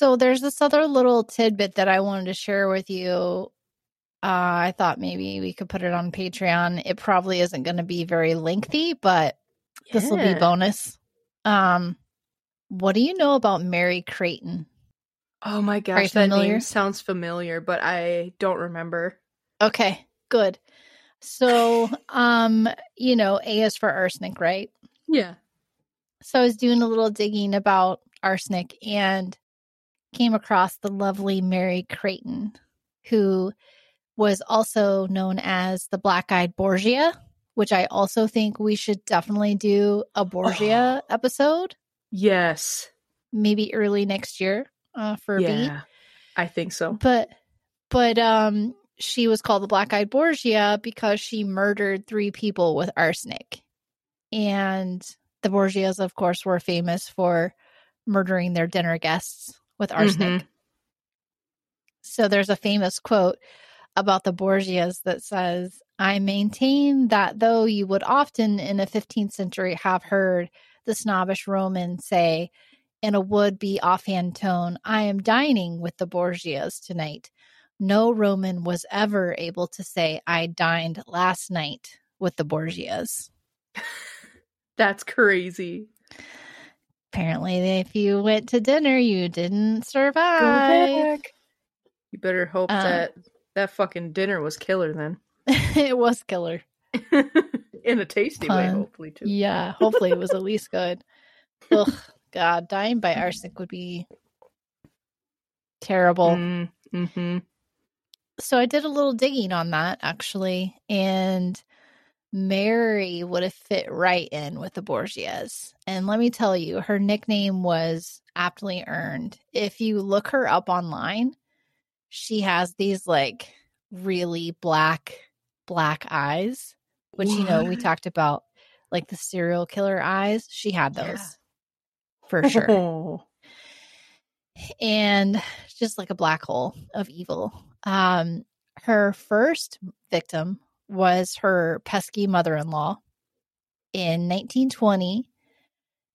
So there's this other little tidbit that I wanted to share with you. Uh, I thought maybe we could put it on Patreon. It probably isn't going to be very lengthy, but this will be bonus. Um, what do you know about Mary Creighton? Oh my gosh, that name sounds familiar, but I don't remember. Okay, good. So, um, you know, A is for arsenic, right? Yeah. So I was doing a little digging about arsenic and came across the lovely Mary Creighton, who was also known as the Black Eyed Borgia, which I also think we should definitely do a Borgia episode, Yes. maybe early next year uh, for. Yeah. I think so. But but um she was called the Black Eyed Borgia because she murdered three people with arsenic. And the Borgias, of course, were famous for murdering their dinner guests with mm-hmm. arsenic. So there's a famous quote about the Borgias that says, I maintain that though you would often in the 15th century have heard the snobbish Roman say in a would be offhand tone, I am dining with the Borgias tonight. No Roman was ever able to say, I dined last night with the Borgias. That's crazy. Apparently, if you went to dinner, you didn't survive. You better hope Uh, that that fucking dinner was killer then. it was killer. In a tasty way, hopefully too. Yeah, hopefully it was at least good. Ugh, God, dying by arsenic would be terrible. Mm, hmm So I did a little digging on that actually, and Mary would have fit right in with the Borgias. And let me tell you, her nickname was aptly earned. If you look her up online, she has these like really black, black eyes, which you know we talked about, like the serial killer eyes. She had those Yeah. for sure Oh. and just like a black hole of evil. Um, her first victim was her pesky mother in law. In 1920,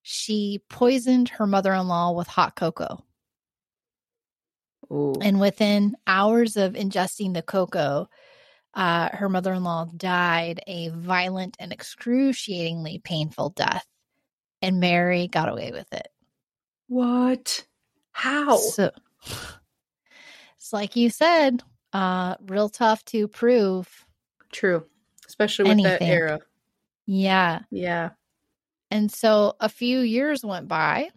she poisoned her mother in law with hot cocoa. Ooh. And within hours of ingesting the cocoa, uh, her mother in law died a violent and excruciatingly painful death. And Mary got away with it. What? How? So it's like you said, uh, real tough to prove. True. Especially with that era. Yeah. Yeah. And so a few years went by,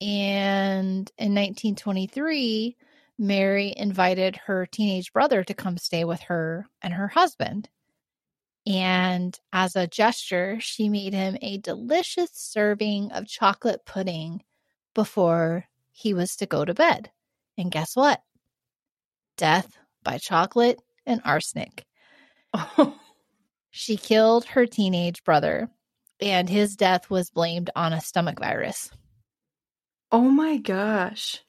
and in 1923, Mary invited her teenage brother to come stay with her and her husband. And as a gesture, she made him a delicious serving of chocolate pudding before he was to go to bed. And guess what? Death by chocolate and arsenic. She killed her teenage brother, and his death was blamed on a stomach virus oh my gosh.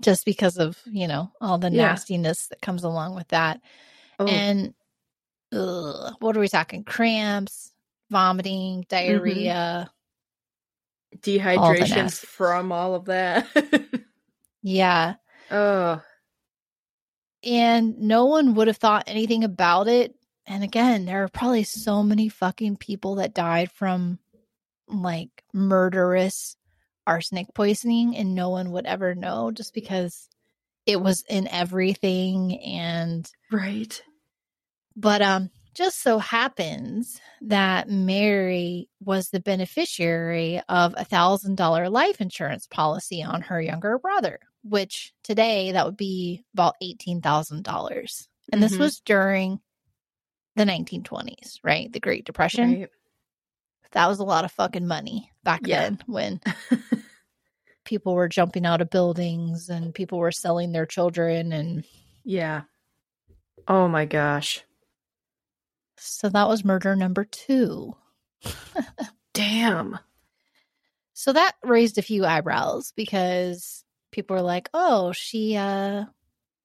just because of, you know, all the Yeah. nastiness that comes along with that. Oh. And ugh, what are we talking? Cramps, vomiting, mm-hmm. diarrhea. Dehydration nasties. from all of that. Yeah. oh. And no one would have thought anything about it. And again, there are probably so many fucking people that died from like murderous arsenic poisoning, and no one would ever know just because it was in everything. And, Right. but, um, just so happens that Mary was the beneficiary of a thousand dollar life insurance policy on her younger brother, which today that would be about eighteen thousand dollars. And this Mhm. was during the 1920s, right? The Great Depression. Right. That was a lot of fucking money back Yeah. then when people were jumping out of buildings and people were selling their children. And yeah. Oh my gosh. so that was murder number two. Damn. So that raised a few eyebrows because people were like, "Oh, she uh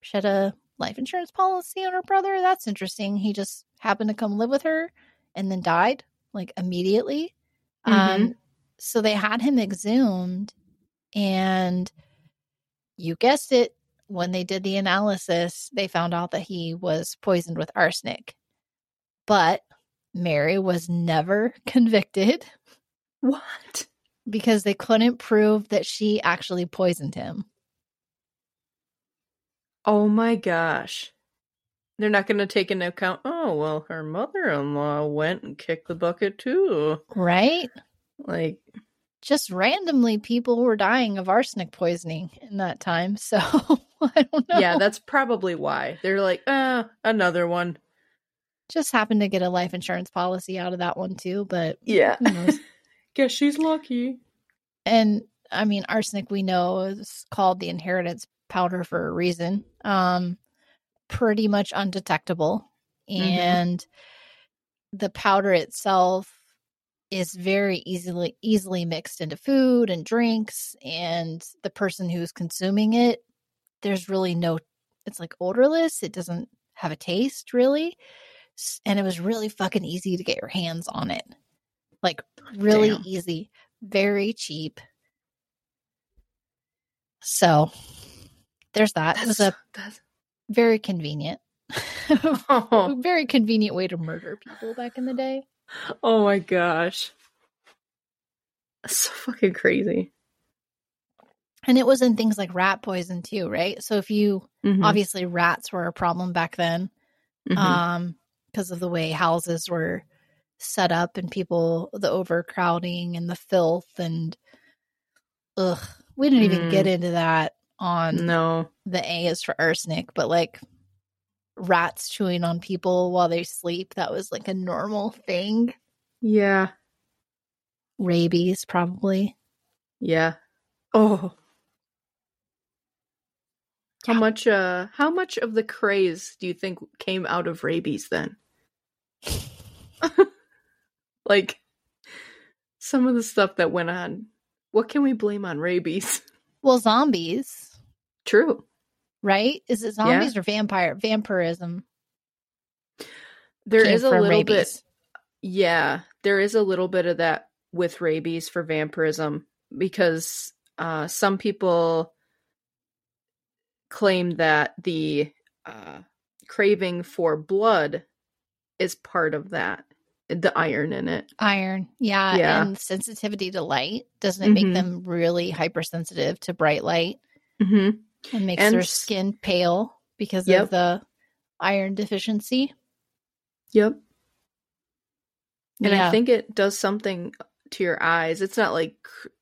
she had a life insurance policy on her brother. That's interesting. He just happened to come live with her and then died like immediately." Um so they had him exhumed and you guessed it, when they did the analysis, they found out that he was poisoned with arsenic. But Mary was never convicted What? because they couldn't prove that she actually poisoned him. Oh my gosh. They're not going to take into account, oh, well, her mother in law went and kicked the bucket too. Right? Like, Just randomly, people were dying of arsenic poisoning in that time. So I don't know. yeah, that's probably why. They're like, ah, another one. just happened to get a life insurance policy out of that one too. But Yeah. Guess she's lucky. and I mean, arsenic we know is called the inheritance powder for a reason. Um, pretty much undetectable, Mhm. and the powder itself is very easily easily mixed into food and drinks, and the person who's consuming it, there's really no. It's like odorless. It doesn't have a taste really, and it was really fucking easy to get your hands on it, like really Damn. easy, very cheap. So there's that. it was a that's very convenient, oh, very convenient way to murder people back in the day. oh my gosh. That's so fucking crazy. And it was in things like rat poison too, right? So if you Mhm, obviously rats were a problem back then, mhm. um, because of the way houses were set up and people the overcrowding and the filth and ugh. We didn't even Mm. get into that on no. the A is for arsenic, but like rats chewing on people while they sleep, that was like a normal thing. Yeah. Rabies, probably. Yeah. Oh. How Yeah. much uh how much of the craze do you think came out of rabies then? like some of the stuff that went on. What can we blame on rabies? Well, zombies, True. right? Is it zombies or vampire vampirism? There came is a little bit? Yeah, there is a little bit of that with rabies for vampirism because uh, some people claim that the uh, craving for blood is part of that, the iron in it. Iron, yeah, Yeah. and sensitivity to light. Doesn't it make Mhm. them really hypersensitive to bright light Mm-hmm. and makes And their skin pale because Yep. of the iron deficiency? Yep. And yeah, I think it does something to your eyes. It's not like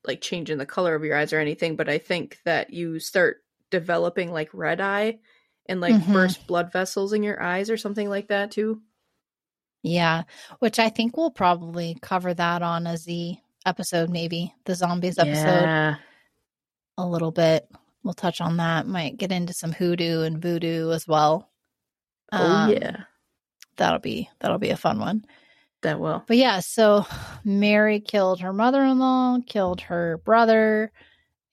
like changing the color of your eyes or anything, but I think that you start developing like red eye and like Mhm. burst blood vessels in your eyes or something like that too. Yeah, which I think we'll probably cover that on a Z episode, maybe the zombies episode. Yeah. a little bit. We'll touch on that. Might get into some hoodoo and voodoo as well. Oh Um, yeah. that'll be that'll be a fun one. That will. But yeah, so Mary killed her mother-in-law, killed her brother,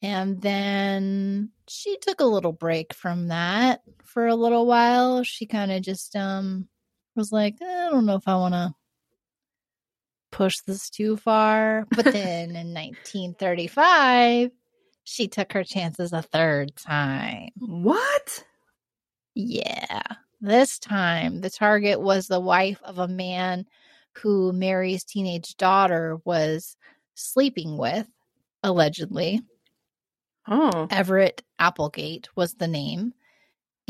and then she took a little break from that for a little while. She kind of just um was like, eh, I don't know if I want to push this too far. But then in 1935, she took her chances a third time. What? Yeah. This time, the target was the wife of a man who Mary's teenage daughter was sleeping with, allegedly. Oh. Everett Applegate was the name.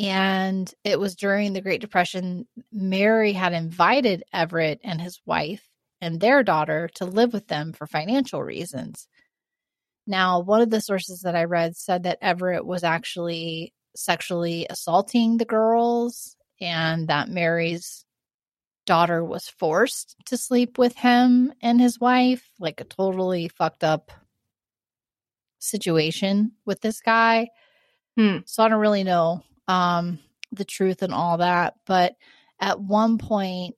And it was during the Great Depression. Mary had invited Everett and his wife and their daughter to live with them for financial reasons. Now, one of the sources that I read said that Everett was actually sexually assaulting the girls and that Mary's daughter was forced to sleep with him and his wife, like a totally fucked up situation with this guy. Hmm. So I don't really know um the truth and all that, but at one point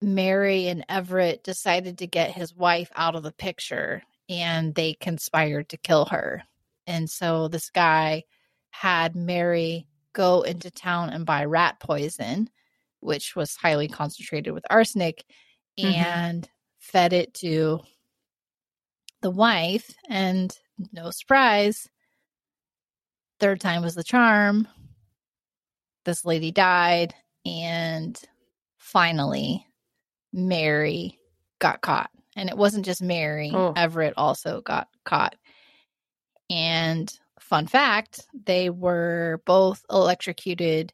Mary and Everett decided to get his wife out of the picture and they conspired to kill her. And so this guy had Mary go into town and buy rat poison, which was highly concentrated with arsenic, Mhm. and fed it to the wife. And no surprise, third time was the charm. This lady died, and finally, Mary got caught. And it wasn't just Mary, Oh. Everett also got caught. And fun fact, they were both electrocuted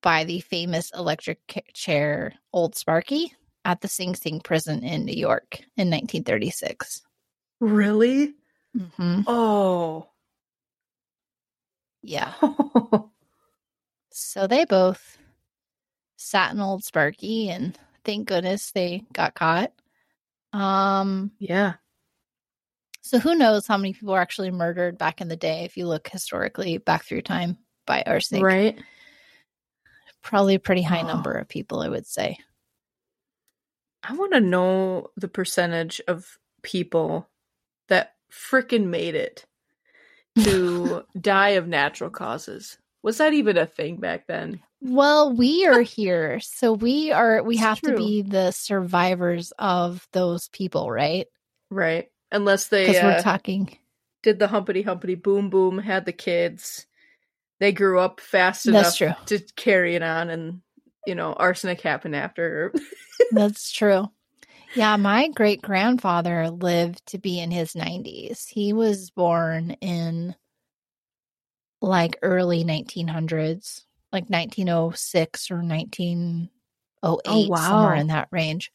by the famous electric chair Old Sparky at the Sing Sing prison in New York in 1936. Really? hmm Oh. Yeah. So they both sat in Old Sparky, and thank goodness they got caught. Um, yeah. so who knows how many people were actually murdered back in the day if you look historically back through time by arsenic. Right. Probably a pretty high Oh. number of people, I would say. I want to know the percentage of people that frickin' made it to die of natural causes. Was that even a thing back then? Well, we are here, so we are we It's have to be the survivors of those people, right? Right. Unless they Because uh, we're talking did the humpity humpity boom boom, had the kids. They grew up fast That's enough to carry it on, and you know, arsenic happened after. That's true. Yeah, my great grandfather lived to be in his 90s. He was born in like early 1900s, like 1906 or 1908, Oh, wow. somewhere in that range.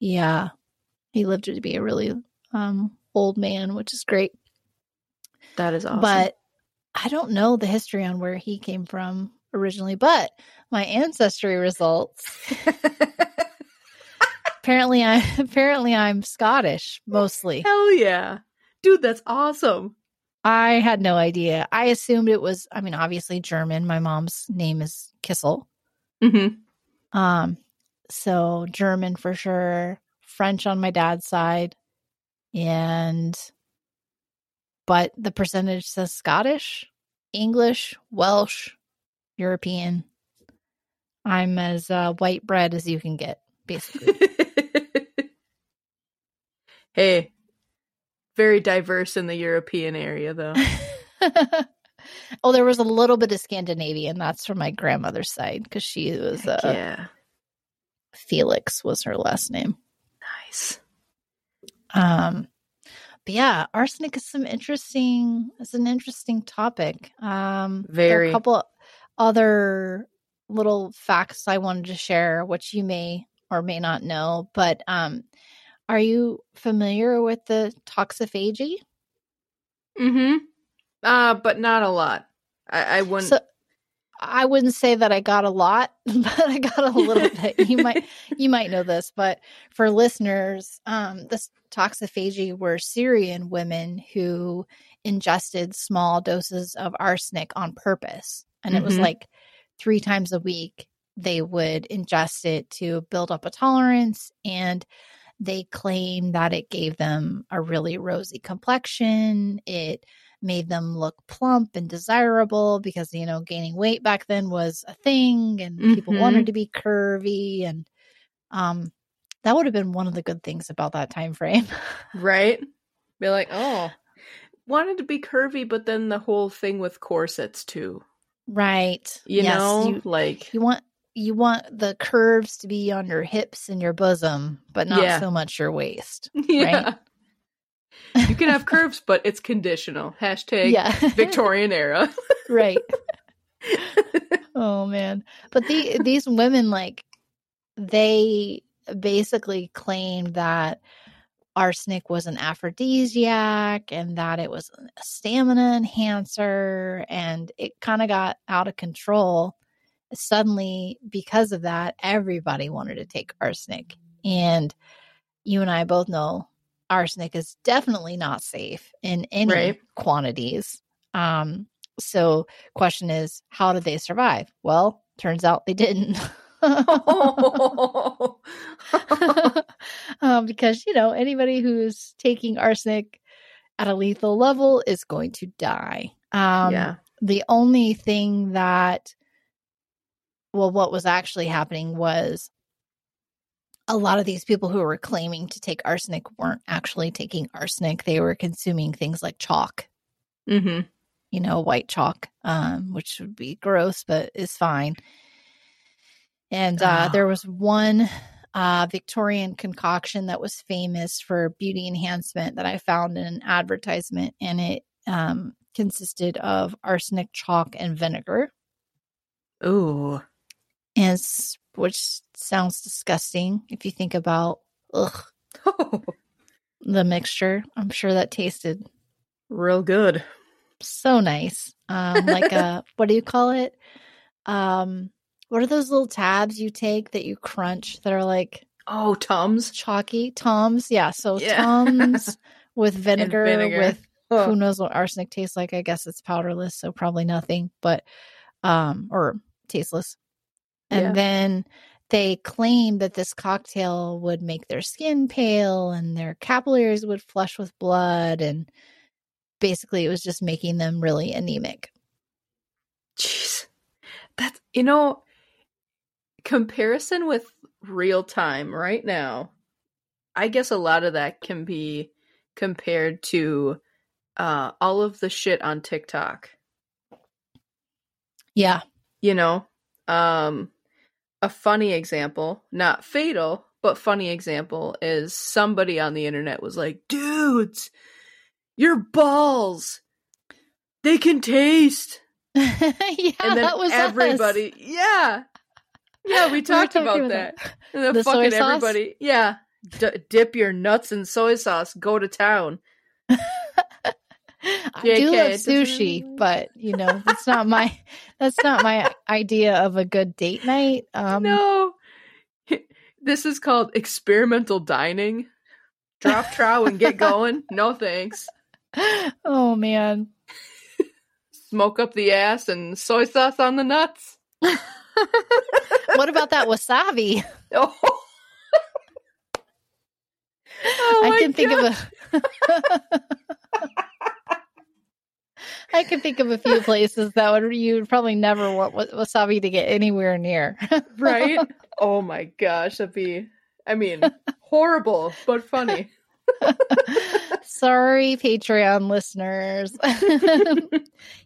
Yeah, he lived to be a really um, old man, which is great. that is awesome. But I don't know the history on where he came from originally, but my ancestry results apparently I apparently I'm Scottish mostly. hell yeah, dude, that's awesome. I had no idea. I assumed it was I mean obviously German. My mom's name is Kissel. Mm-hmm. Um so German for sure, French on my dad's side and but the percentage says Scottish, English, Welsh, European. I'm as uh, white bread as you can get, basically. hey, very diverse in the European area, though. oh, there was a little bit of Scandinavian. That's from my grandmother's side because she was uh, yeah, Felix was her last name. nice. Um, but yeah, arsenic is some interesting. It's an interesting topic. Um, Very. a couple other little facts I wanted to share, which you may or may not know. But um, are you familiar with the toxophagy? Mm-hmm. Uh, but not a lot. I, I wouldn't. So I wouldn't say that I got a lot, but I got a little bit. You might you might know this, but for listeners, um, this toxophagy were Syrian women who ingested small doses of arsenic on purpose, and it was Mhm. like three times a week they would ingest it to build up a tolerance and they claim that it gave them a really rosy complexion it made them look plump and desirable because you know gaining weight back then was a thing and people Mhm. wanted to be curvy and um that would have been one of the good things about that time frame right? Be like, oh, wanted to be curvy, but then the whole thing with corsets too. right You Yes, know, you, like you want you want the curves to be on your hips and your bosom but not Yeah. so much your waist yeah. you can have curves, but it's conditional. Hashtag yeah Victorian era. right oh man but the these women like they basically claimed that arsenic was an aphrodisiac and that it was a stamina enhancer and it kind of got out of control suddenly because of that everybody wanted to take arsenic. And you and i both know arsenic is definitely not safe in any Right. quantities. Um so question is how did they survive? Well turns out they didn't. Um, because you know anybody who's taking arsenic at a lethal level is going to die. Um yeah. the only thing that well what was actually happening was a lot of these people who were claiming to take arsenic weren't actually taking arsenic they were consuming things like chalk Mm-hmm. you know, white chalk, um, which would be gross, but is fine. And uh, Oh. there was one uh, Victorian concoction that was famous for beauty enhancement that I found in an advertisement, and it um, consisted of arsenic, chalk, and vinegar, Ooh. And which sounds disgusting if you think about ugh, the mixture. I'm sure that tasted Real good. so nice. Um, like a what do you call it? Um, what are those little tabs you take that you crunch that are like Oh, Tums. chalky Tums? Yeah, so Yeah. Tums with vinegar, vinegar. with Oh. who knows what arsenic tastes like. I guess it's powderless, so probably nothing, but um, or tasteless. And Yeah. then they claimed that this cocktail would make their skin pale and their capillaries would flush with blood and basically it was just making them really anemic. Jeez. That's, you know, comparison with real time right now, I guess a lot of that can be compared to uh, all of the shit on TikTok. Yeah. You know, um, a funny example, not fatal, but funny example is somebody on the internet was like, dudes, your balls, they can taste. yeah, and then that was us. everybody, yeah, yeah, we talked about that. that. And then The fucking everybody, yeah, D- dip your nuts in soy sauce, go to town. I do love sushi, really- but you know, that's not my that's not my idea of a good date night. Um no, this is called experimental dining. Drop trow and get going. No thanks. Oh man. Smoke up the ass and soy sauce on the nuts. What about that wasabi? Oh. Oh I my can think of a I can think of a few places that would you would probably never want wasabi to get anywhere near. right? Oh my gosh, that'd be I mean, horrible, but funny. Sorry, Patreon listeners.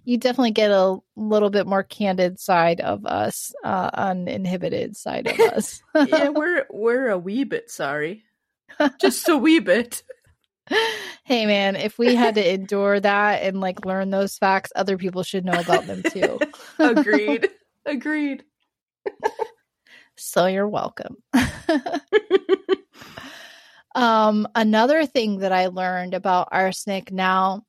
you definitely get a little bit more candid side of us, uh, uninhibited side of us. yeah, we're we're a wee bit sorry. Just a wee bit. Hey, man, if we had to endure that and like learn those facts, other people should know about them too. Agreed. Agreed. so you're welcome. um, another thing that I learned about arsenic now,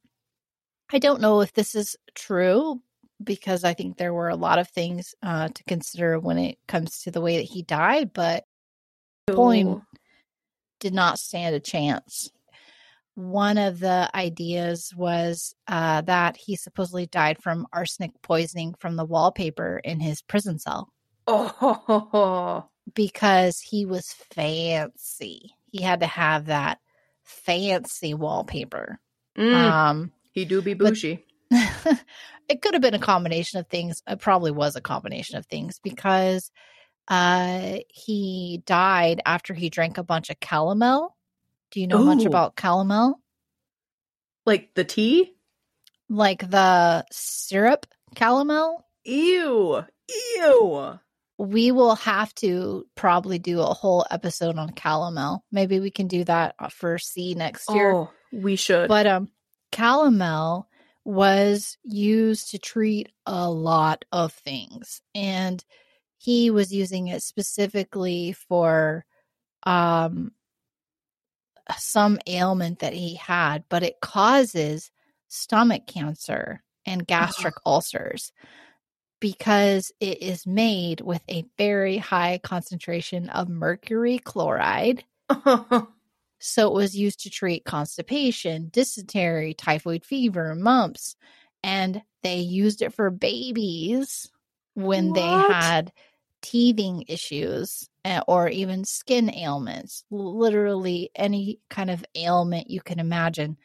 I don't know if this is true because I think there were a lot of things uh, to consider when it comes to the way that he died, but Pulling- did not stand a chance. One of the ideas was uh, that he supposedly died from arsenic poisoning from the wallpaper in his prison cell Oh, because he was fancy. He had to have that fancy wallpaper. Mm, Um, he do be bougie. it could have been a combination of things. It probably was a combination of things because uh, he died after he drank a bunch of calomel. Do you know much about calomel? Like the tea? Like the syrup calomel? Ew. Ew. We will have to probably do a whole episode on calomel. Maybe we can do that for C next year. Oh, we should. But um calomel was used to treat a lot of things and he was using it specifically for um some ailment that he had but it causes stomach cancer and uh-huh. gastric ulcers because it is made with a very high concentration of mercury chloride. So it was used to treat constipation, dysentery, typhoid fever, mumps, and they used it for babies when they had teething issues or even skin ailments. Literally any kind of ailment you can imagine,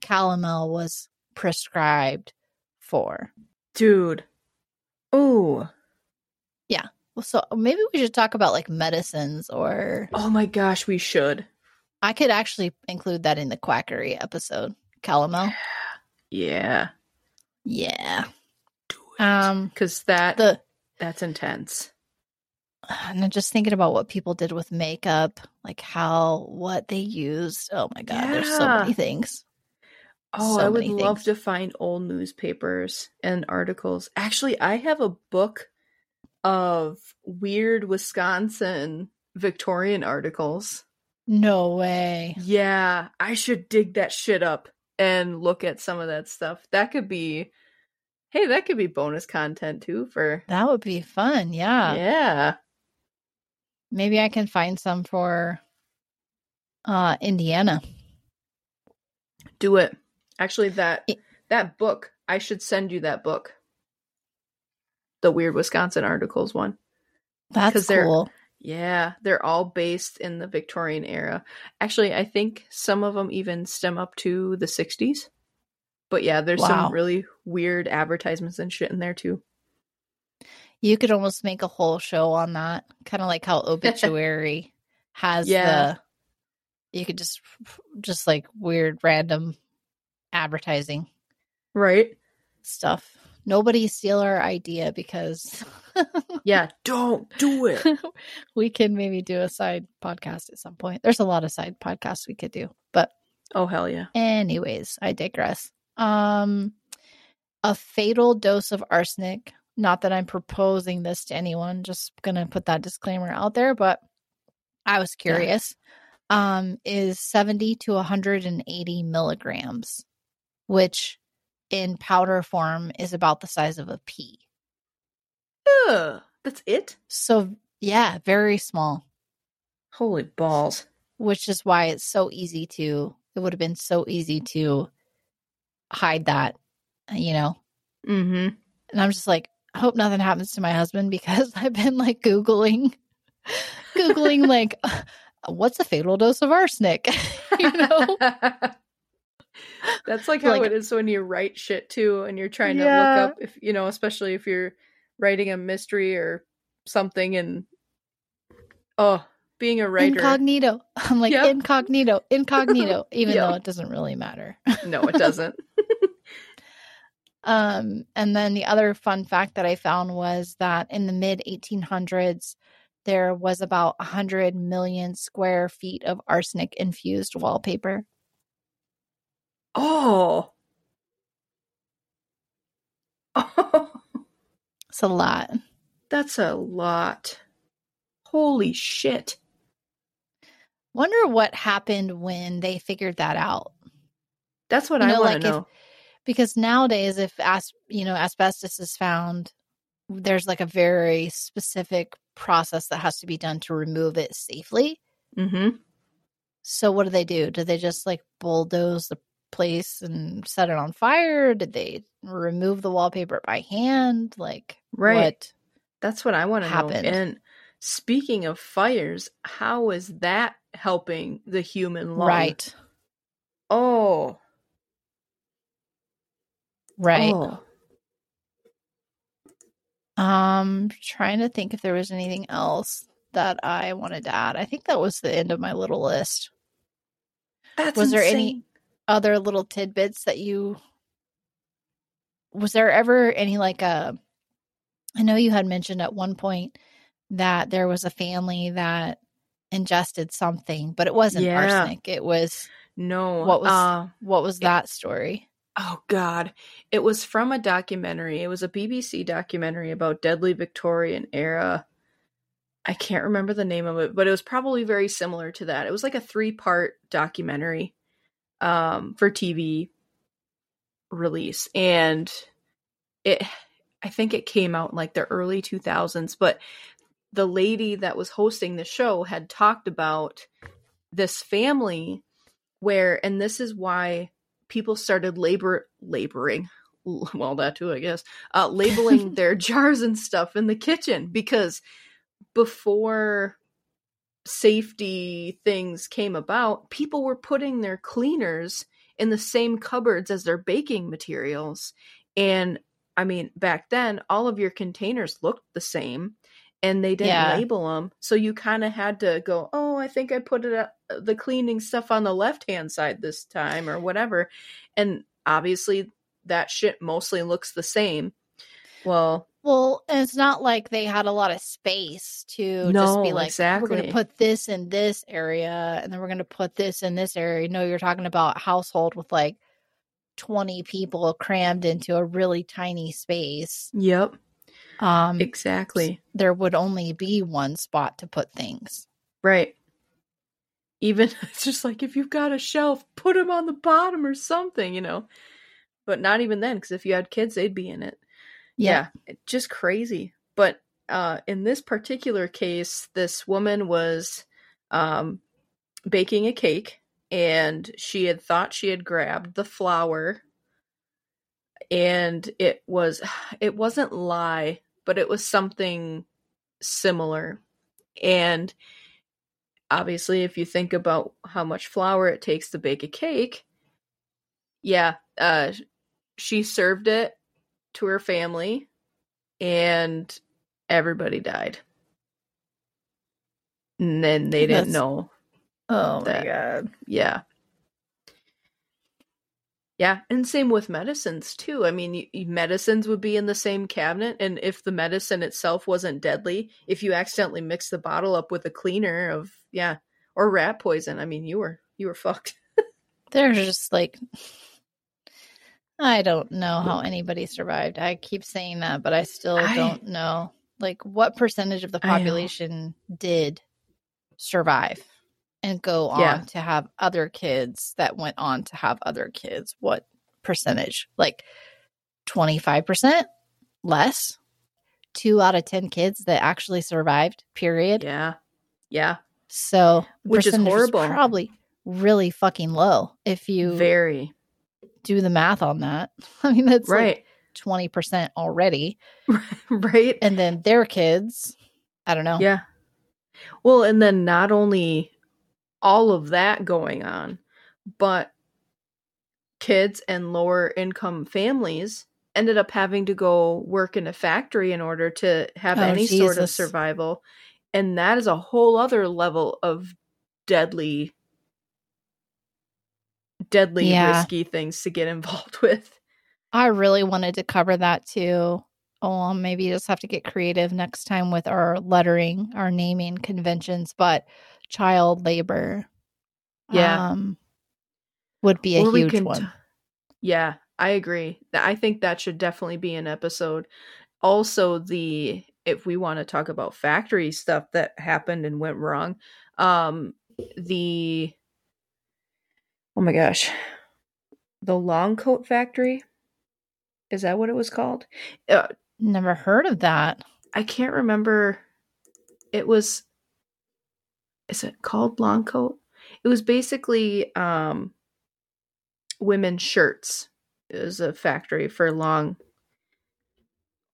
calomel was prescribed for. Dude. Ooh. Yeah well so maybe we should talk about like medicines or Oh my gosh, we should. I could actually include that in the quackery episode. Calomel. Yeah. Yeah. Do it. Um Because that the that's intense. and I'm just thinking about what people did with makeup, like how what they used. Oh my god, there's so many things. Oh, So I would love to find old newspapers and articles. Actually, I have a book of weird Wisconsin Victorian articles. No way. Yeah, I should dig that shit up and look at some of that stuff. That could be Hey, that could be bonus content too for That would be fun. Yeah. Yeah. Maybe I can find some for uh Indiana. Do it. Actually that It- that book, I should send you that book. The weird Wisconsin articles one. That's cool. Yeah, they're all based in the Victorian era. Actually, I think some of them even stem up to the 60s. But yeah, there's Wow. some really weird advertisements and shit in there too. You could almost make a whole show on that. Kind of like how obituary has Yeah. the you could just just like weird random advertising Right? stuff. Nobody steal our idea because Yeah, don't do it. we can maybe do a side podcast at some point. There's a lot of side podcasts we could do. But oh hell yeah. anyways, I digress. Um a fatal dose of arsenic. Not that I'm proposing this to anyone, just gonna put that disclaimer out there, but I was curious. Um, is 70 to 180 milligrams, which in powder form is about the size of a pea. Ugh, that's it? So yeah, very small. Holy balls. which is why it's so easy to it would have been so easy to hide that you know Mm-hmm. and i'm just like hope nothing happens to my husband because i've been like googling googling like what's a fatal dose of arsenic you know That's like how Like- it is when you write shit too and you're trying to Yeah. look up if you know, especially if you're writing a mystery or something and oh, being a writer. incognito i'm like Yep. incognito incognito even though it doesn't really matter no, it doesn't. Um, and then the other fun fact that I found was that in the mid 1800s, there was about 100 million square feet of arsenic infused wallpaper. oh. Oh. It's a lot. That's a lot. Holy shit. Wonder what happened when they figured that out. That's what You I want like to if- know. Because nowadays, if as you know, asbestos is found, there's like a very specific process that has to be done to remove it safely. Mm-hmm. So what do they do? do they just like bulldoze the place and set it on fire? Did they remove the wallpaper by hand? Like Right. what? That's what I want to know. And speaking of fires, how is that helping the human lung? Right. Oh. Right. Oh. Um trying to think if there was anything else that I wanted to add. I think that was the end of my little list. That's Was there any- Other little tidbits that you was there ever any like a I know you had mentioned at one point that there was a family that ingested something, but it wasn't Yeah. arsenic. It was No. What was- uh, what was It- that story? Oh God. It was from a documentary. It was a BBC documentary about deadly Victorian era. I can't remember the name of it, but it was probably very similar to that. It was like a three-part documentary um for TV release and it I think it came out in like the early 2000s, but the lady that was hosting the show had talked about this family where and this is why people started labor laboring well that too i guess uh labeling their jars and stuff in the kitchen because before safety things came about people were putting their cleaners in the same cupboards as their baking materials and i mean back then all of your containers looked the same and they didn't Yeah. label them so you kind of had to go oh i think i put it the cleaning stuff on the left hand side this time or whatever and obviously that shit mostly looks the same. Well, Well, and it's not like they had a lot of space to just be No, like, we're going to put this in this area and then we're going to put this in this area. No, you're talking about household with like 20 people crammed into a really tiny space. yep, Um, exactly. there would only be one spot to put things. Right. Even it's just like if you've got a shelf, put them on the bottom or something, you know. But not even then, because if you had kids, they'd be in it. Yeah, it- just crazy. But uh, in this particular case, this woman was um, baking a cake, and she had thought she had grabbed the flour, and it was it wasn't lye, but it was something similar, and obviously if you think about how much flour it takes to bake a cake yeah uh she served it to her family and everybody died and then they didn't That's- know Oh That- my god. yeah yeah and same with medicines too i mean y- y- medicines would be in the same cabinet and if the medicine itself wasn't deadly if you accidentally mix the bottle up with a cleaner of yeah or rat poison i mean you were you were fucked They're just like I don't know how anybody survived. I keep saying that, but I still I- don't know like what percentage of the population did survive and go on Yeah. to have other kids that went on to have other kids. What percentage? Like 25% less? 2 out of 10 kids that actually survived, period. yeah yeah So, Which is horrible. probably really fucking low if you very do the math on that. I mean, that's right like 20% already. right And then their kids, I don't know. Yeah. Well, and then not only all of that going on, but kids and lower income families ended up having to go work in a factory in order to have Oh, any sort of survival. And that is a whole other level of deadly deadly Yeah. risky things to get involved with. I really wanted to cover that too. Oh, maybe just have to get creative next time with our lettering, our naming conventions, but child labor Yeah. um would be a Or huge can t- one. Yeah, I agree. I think that should definitely be an episode. Also, the if we want to talk about factory stuff that happened and went wrong, um, the oh my gosh, the long coat factory is that what it was called? Uh, Never heard of that. I can't remember. It was. Is it called long coat? It was basically um, women's shirts. It was a factory for long,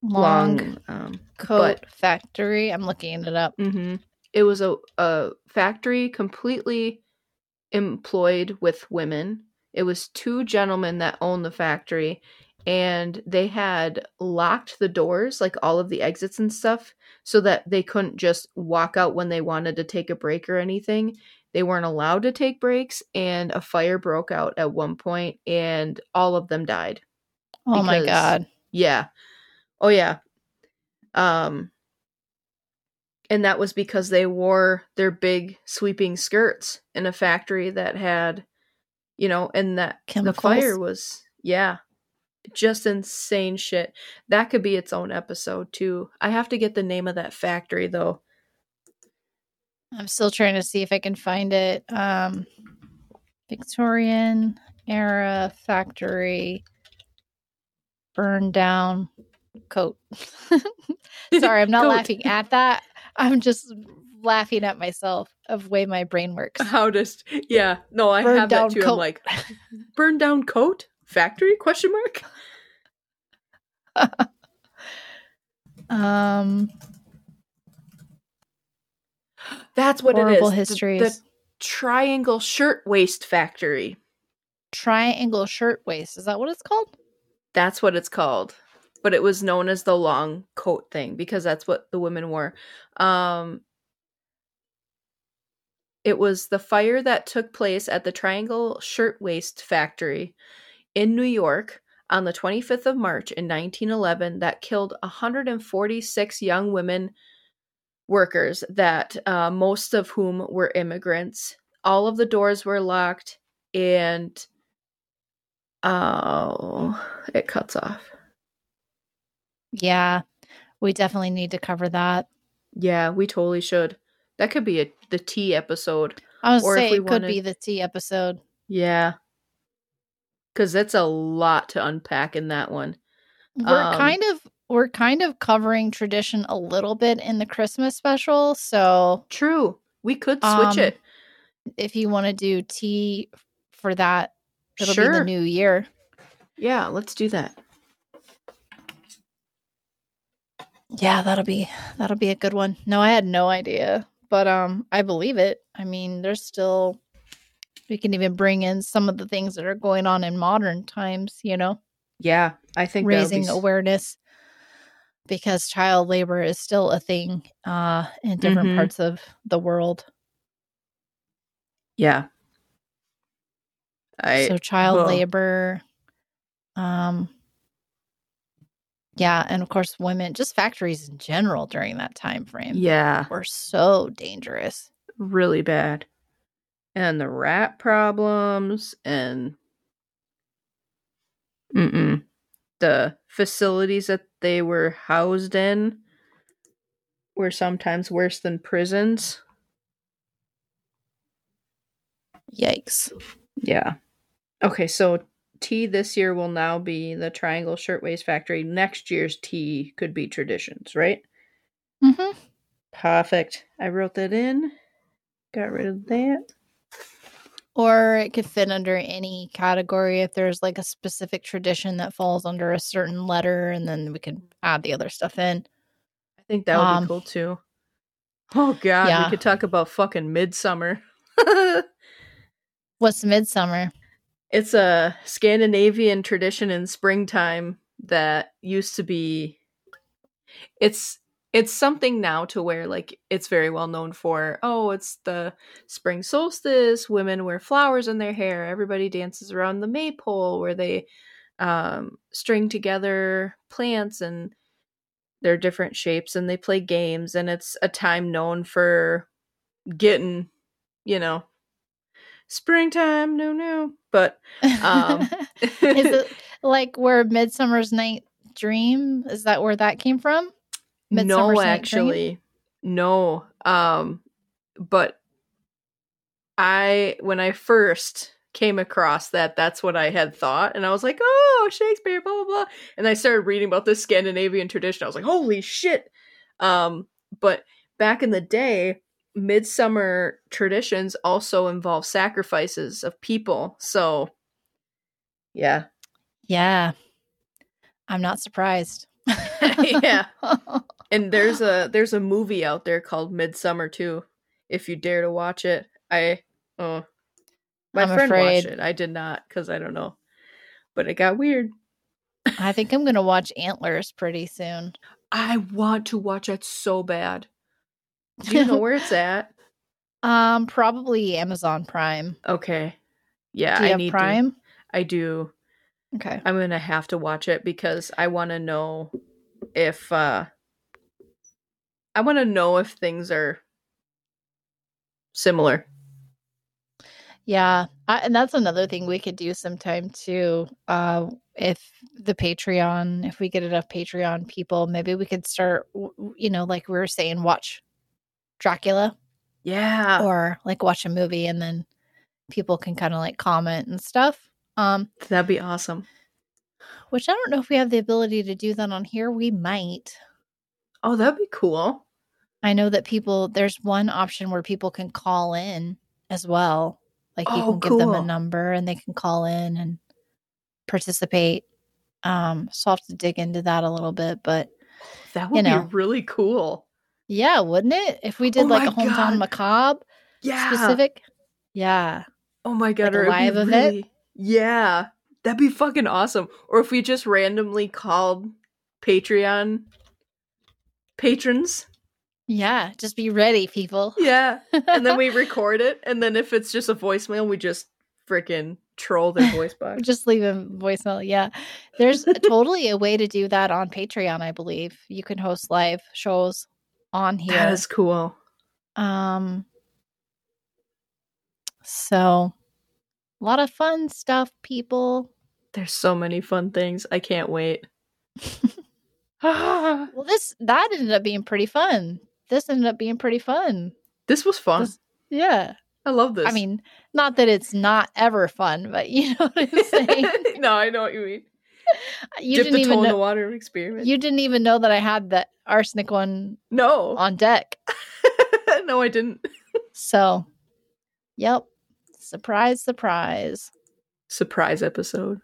Long, long. um, coat factory. I'm looking it up. hmm It was a a factory completely employed with women. It was two gentlemen that owned the factory, and they had locked the doors, like all of the exits and stuff, so that they couldn't just walk out when they wanted to take a break or anything. They weren't allowed to take breaks, and a fire broke out at one point, and all of them died. Oh my god. Yeah. Oh yeah. Um and that was because they wore their big sweeping skirts in a factory that had you know, and that Chemicals. the fire was yeah. Just insane shit. That could be its own episode too. I have to get the name of that factory though. I'm still trying to see if I can find it. Um, Victorian era factory burned down coat. Sorry, I'm not laughing at that. I'm just laughing at myself of way my brain works. How does yeah, no, I Burned have that too. coat. I'm like burned down coat? Factory? Question mark? Um, That's what it is. The- the Triangle Shirtwaist Factory. Triangle shirtwaist. Is that what it's called? That's what it's called. But it was known as the long coat thing because that's what the women wore. Um it was the fire that took place at the Triangle Shirtwaist Factory in New York on the 25th of March in 1911 that killed 146 young women workers that uh, most of whom were immigrants. All of the doors were locked and oh, it cuts off. Yeah, we definitely need to cover that. Yeah, we totally should. That could be a the tea episode. I was Or say it could be the tea episode. Yeah. Cuz that's a lot to unpack in that one. We're Um, kind of we're kind of covering tradition a little bit in the Christmas special. So True. We could switch Um, it. if you want to do tea for that, it'll be Sure. the new year. Yeah, let's do that. Yeah, that'll be that'll be a good one. No, I had no idea, but um I believe it. I mean, there's still we can even bring in some of the things that are going on in modern times, you know, Yeah, I think would be raising awareness because child labor is still a thing uh in different Mhm. parts of the world. Yeah. I so child well- labor um yeah, and of course women, just factories in general during that time frame yeah, were so dangerous. really bad. And the rat problems and mm the facilities that they were housed in were sometimes worse than prisons. Yikes. Yeah. Okay, so tea this year will now be the Triangle Shirtwaist Factory. Next year's tea could be traditions, right? Mhm. Perfect. I wrote that in. Got rid of that. Or it could fit under any category if there's like a specific tradition that falls under a certain letter, and then we can add the other stuff in. I think that would Um, be cool too. Oh god, yeah. we could talk about fucking midsummer. What's midsummer? it's a Scandinavian tradition in springtime that used to be it's it's something now to where like it's very well known for oh it's the spring solstice women wear flowers in their hair everybody dances around the maypole where they um string together plants and their different shapes and they play games and it's a time known for getting you know springtime no no but um Is it like where Midsummer's Night Dream? Is that where that came from? No Night Dream? actually no um but i when i first came across that that's what i had thought and i was like oh shakespeare blah blah blah and i started reading about this scandinavian tradition i was like holy shit um but back in the day midsummer traditions also involve sacrifices of people so yeah Yeah. I'm not surprised. Yeah. and there's a there's a movie out there called Midsommar too. If you dare to watch it, I oh my I'm friend afraid. watched it. I did not because I don't know, but it got weird. I think I'm going to watch Antlers pretty soon. I want to watch it so bad. Do you know where it's at? Um, probably Amazon Prime. Okay, yeah, Do you I have need Prime? to. I do. Okay. I'm gonna have to watch it because I want to know if uh I want to know if things are similar. Yeah, I, and that's another thing we could do sometime too. Uh, if the Patreon, if we get enough Patreon people, maybe we could start. You know, like we were saying, watch Dracula Yeah. or like watch a movie, and then people can kind of like comment and stuff. Um, That'd be awesome. which I don't know if we have the ability to do that on here. We might. Oh, that'd be cool. I know that people. There's one option where people can call in as well. Like you Oh, can give them a number and they can call in and participate. Um, so I'll have to dig into that a little bit, but That would know. be really cool. yeah, wouldn't it? If we did Oh like a hometown God. macabre Yeah. specific, yeah, Oh my god. Like a or it'd live event? really- Yeah. That'd be fucking awesome. Or if we just randomly called Patreon patrons. Yeah. Just be ready, people. Yeah. And then we record it. And then if it's just a voicemail, we just freaking troll their voice box. Just leave a voicemail. Yeah. There's totally a way to do that on Patreon, I believe. You can host live shows on here. That is cool. Um so a lot of fun stuff, people. There's so many fun things. I can't wait. Well, this that ended up being pretty fun. This ended up being pretty fun. this was fun. This- Yeah. I love this. I mean, not that it's not ever fun, but you know what I'm saying. no, I know what you mean. you Dip didn't the toe even in the know, water experiment. you didn't even know that I had the arsenic one no, on deck. no, I didn't. So, yep. Surprise, surprise. Surprise episode.